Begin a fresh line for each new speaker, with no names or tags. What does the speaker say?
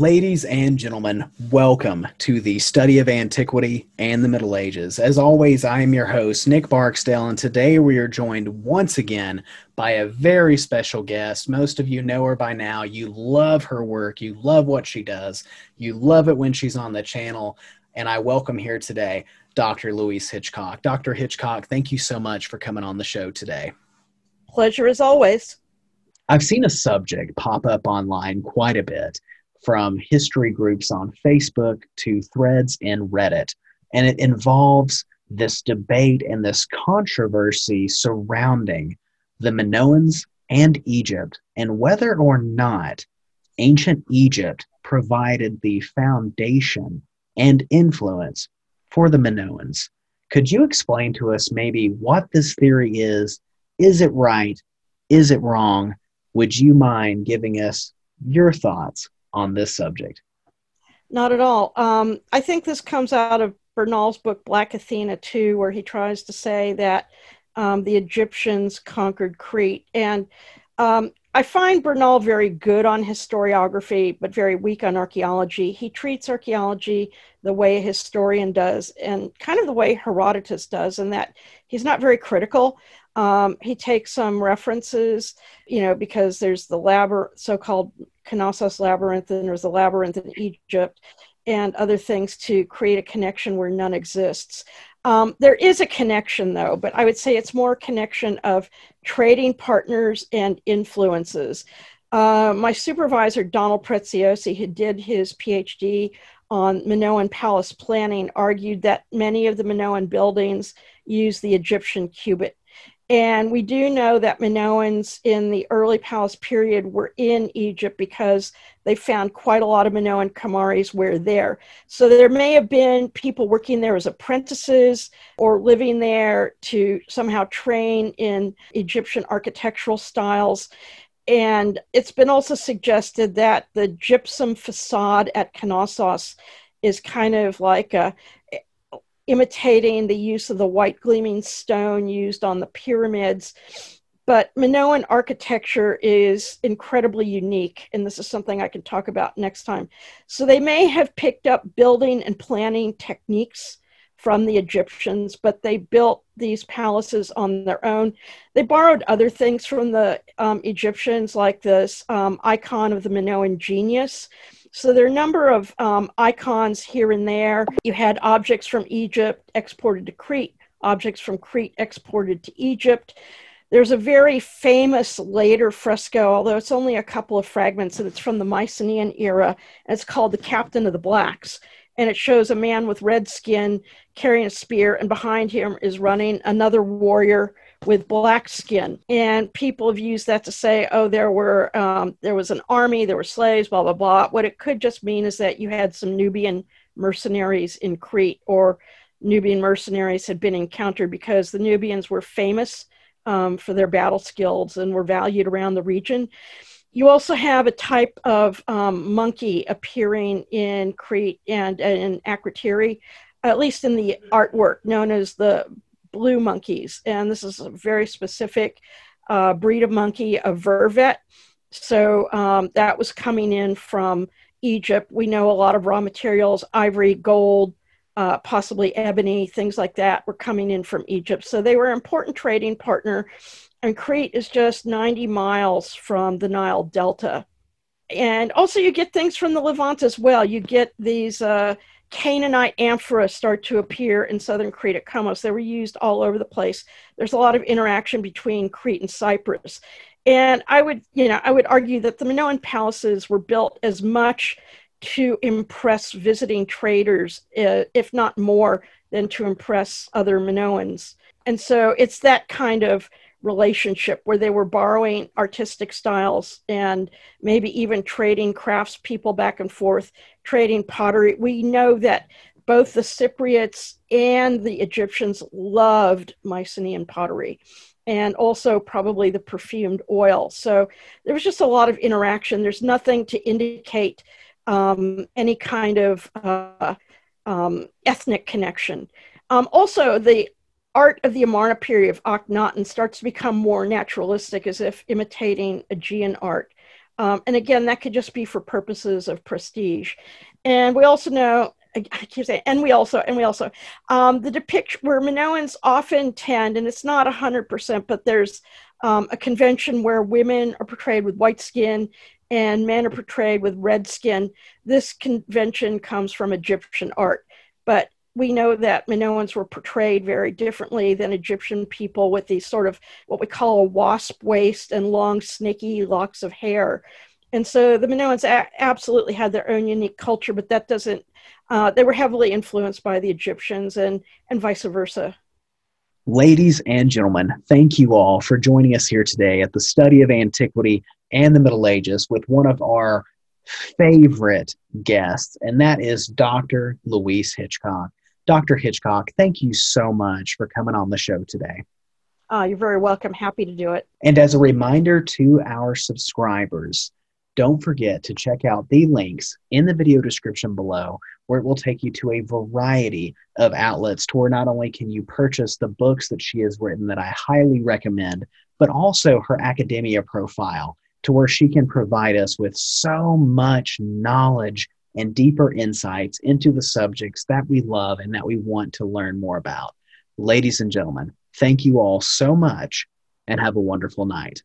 Ladies and gentlemen, welcome to the study of antiquity and the Middle Ages. As always, I am your host, Nick Barksdale, and today we are joined once again by a very special guest. Most of you know her by now. You love her work, you love what she does, you love it when she's on the channel. And I welcome here today Dr. Louise Hitchcock. Dr. Hitchcock, thank you so much for coming on the show today.
Pleasure as always.
I've seen a subject pop up online quite a bit from history groups on Facebook to threads in Reddit. And it involves this debate and this controversy surrounding the Minoans and Egypt and whether or not ancient Egypt provided the foundation and influence for the Minoans. Could you explain to us maybe what this theory is? Is it right? Is it wrong? Would you mind giving us your thoughts on this subject?
Not at all. Um, I think this comes out of Bernal's book, Black Athena 2, where he tries to say that um, the Egyptians conquered Crete. And um, I find Bernal very good on historiography, but very weak on archaeology. He treats archaeology the way a historian does, and kind of the way Herodotus does, in that he's not very critical. Um, he takes some references, you know, because there's the labyrinth, so-called Knossos labyrinth, and there's a labyrinth in Egypt, and other things to create a connection where none exists. Um, there is a connection, though, but I would say it's more a connection of trading partners and influences. Uh, my supervisor, Donald Preziosi, who did his PhD on Minoan palace planning, argued that many of the Minoan buildings use the Egyptian cubit and we do know that Minoans in the early palace period were in Egypt because they found quite a lot of Minoan Kamares were there. So there may have been people working there as apprentices or living there to somehow train in Egyptian architectural styles. And it's been also suggested that the gypsum facade at Knossos is kind of like a imitating the use of the white gleaming stone used on the pyramids. But Minoan architecture is incredibly unique, and this is something I can talk about next time. So they may have picked up building and planning techniques from the Egyptians, but they built these palaces on their own. They borrowed other things from the um, Egyptians, like this um, icon of the Minoan genius, so there are a number of um, icons here and there. You had objects from Egypt exported to Crete, objects from Crete exported to Egypt. There's a very famous later fresco, although it's only a couple of fragments, and it's from the Mycenaean era. And it's called The Captain of the Blacks. And it shows a man with red skin carrying a spear, and behind him is running another warrior with black skin. And people have used that to say, oh, there were um, there was an army, there were slaves, blah blah blah. What it could just mean is that you had some Nubian mercenaries in Crete, or Nubian mercenaries had been encountered because the Nubians were famous um, for their battle skills and were valued around the region. You also have a type of um, monkey appearing in Crete and, and in Akrotiri, at least in the artwork, known as the blue monkeys. And this is a very specific uh, breed of monkey, a vervet. So um, that was coming in from Egypt. We know a lot of raw materials, ivory, gold, uh, possibly ebony, things like that were coming in from Egypt. So they were an important trading partner. And Crete is just 90 miles from the Nile Delta. And also, you get things from the Levant as well. You get these uh, Canaanite amphoras start to appear in southern Crete at Kommos. They were used all over the place. There's a lot of interaction between Crete and Cyprus. And I would, you know, I would argue that the Minoan palaces were built as much to impress visiting traders, uh, if not more, than to impress other Minoans. And so it's that kind of relationship where they were borrowing artistic styles and maybe even trading craftspeople back and forth, trading pottery. We know that both the Cypriots and the Egyptians loved Mycenaean pottery and also probably the perfumed oil. So there was just a lot of interaction. There's nothing to indicate um, any kind of uh, um, ethnic connection. Um, also, the art of the Amarna period of Akhenaten starts to become more naturalistic, as if imitating Aegean art. Um, and again, that could just be for purposes of prestige. And we also know, I keep saying, and we also, and we also, um, the depiction where Minoans often tend, and it's not 100%, but there's um, a convention where women are portrayed with white skin and men are portrayed with red skin. This convention comes from Egyptian art, but we know that Minoans were portrayed very differently than Egyptian people with these sort of what we call a wasp waist and long, snaky locks of hair. And so the Minoans a- absolutely had their own unique culture, but that doesn't, uh, they were heavily influenced by the Egyptians and, and vice versa.
Ladies and gentlemen, thank you all for joining us here today at the study of antiquity and the Middle Ages with one of our favorite guests, and that is Dr. Louise Hitchcock. Dr. Hitchcock, thank you so much for coming on the show today.
Uh, you're very welcome. Happy to do it.
And as a reminder to our subscribers, don't forget to check out the links in the video description below where it will take you to a variety of outlets to where not only can you purchase the books that she has written that I highly recommend, but also her academia profile to where she can provide us with so much knowledge and deeper insights into the subjects that we love and that we want to learn more about. Ladies and gentlemen, thank you all so much and have a wonderful night.